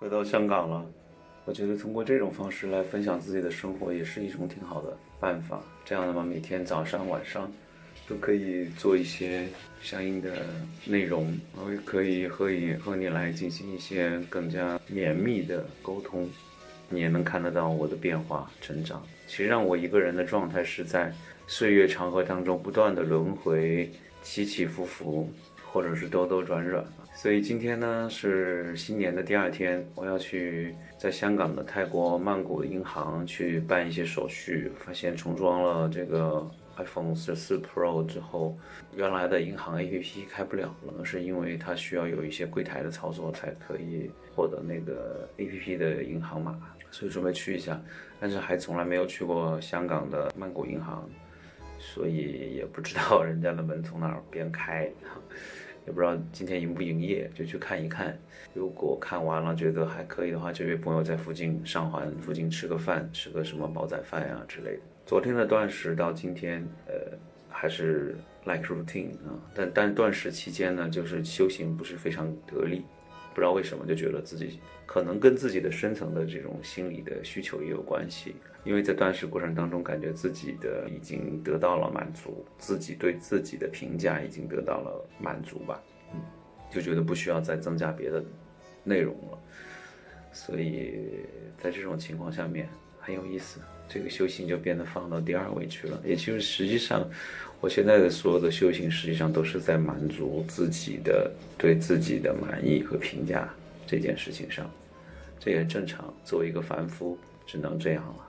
回到香港了，我觉得通过这种方式来分享自己的生活也是一种挺好的办法。这样的话，每天早上晚上都可以做一些相应的内容，我也可以和你和你来进行一些更加绵密的沟通。你也能看得到我的变化成长。其实让我一个人的状态是在岁月长河当中不断的轮回，起起伏伏，或者是兜兜转转。所以今天呢是新年的第二天，我要去在香港的泰国曼谷银行去办一些手续。发现重装了这个 iPhone 十四 Pro 之后，原来的银行 APP 开不了了，是因为它需要有一些柜台的操作才可以获得那个 APP 的银行码。所以准备去一下，但是还从来没有去过香港的曼谷银行，所以也不知道 人家的门从哪边开，也不知道今天营不营业，就去看一看。如果看完了觉得还可以的话，就约朋友在附近上环附近吃个饭，吃个什么煲仔饭呀之类的。昨天的断食到今天，呃，还是 like routine 啊，但但断食期间呢，就是修行不是非常得力。不知道为什么就觉得自己可能跟自己的深层的这种心理的需求也有关系，因为在断食过程当中，感觉自己的已经得到了满足，自己对自己的评价已经得到了满足吧，嗯，就觉得不需要再增加别的内容了，所以在这种情况下面很有意思，这个修行就变得放到第二位去了，也就是实际上。我现在的所有的修行，实际上都是在满足自己的对自己的满意和评价这件事情上，这也正常。作为一个凡夫，只能这样了。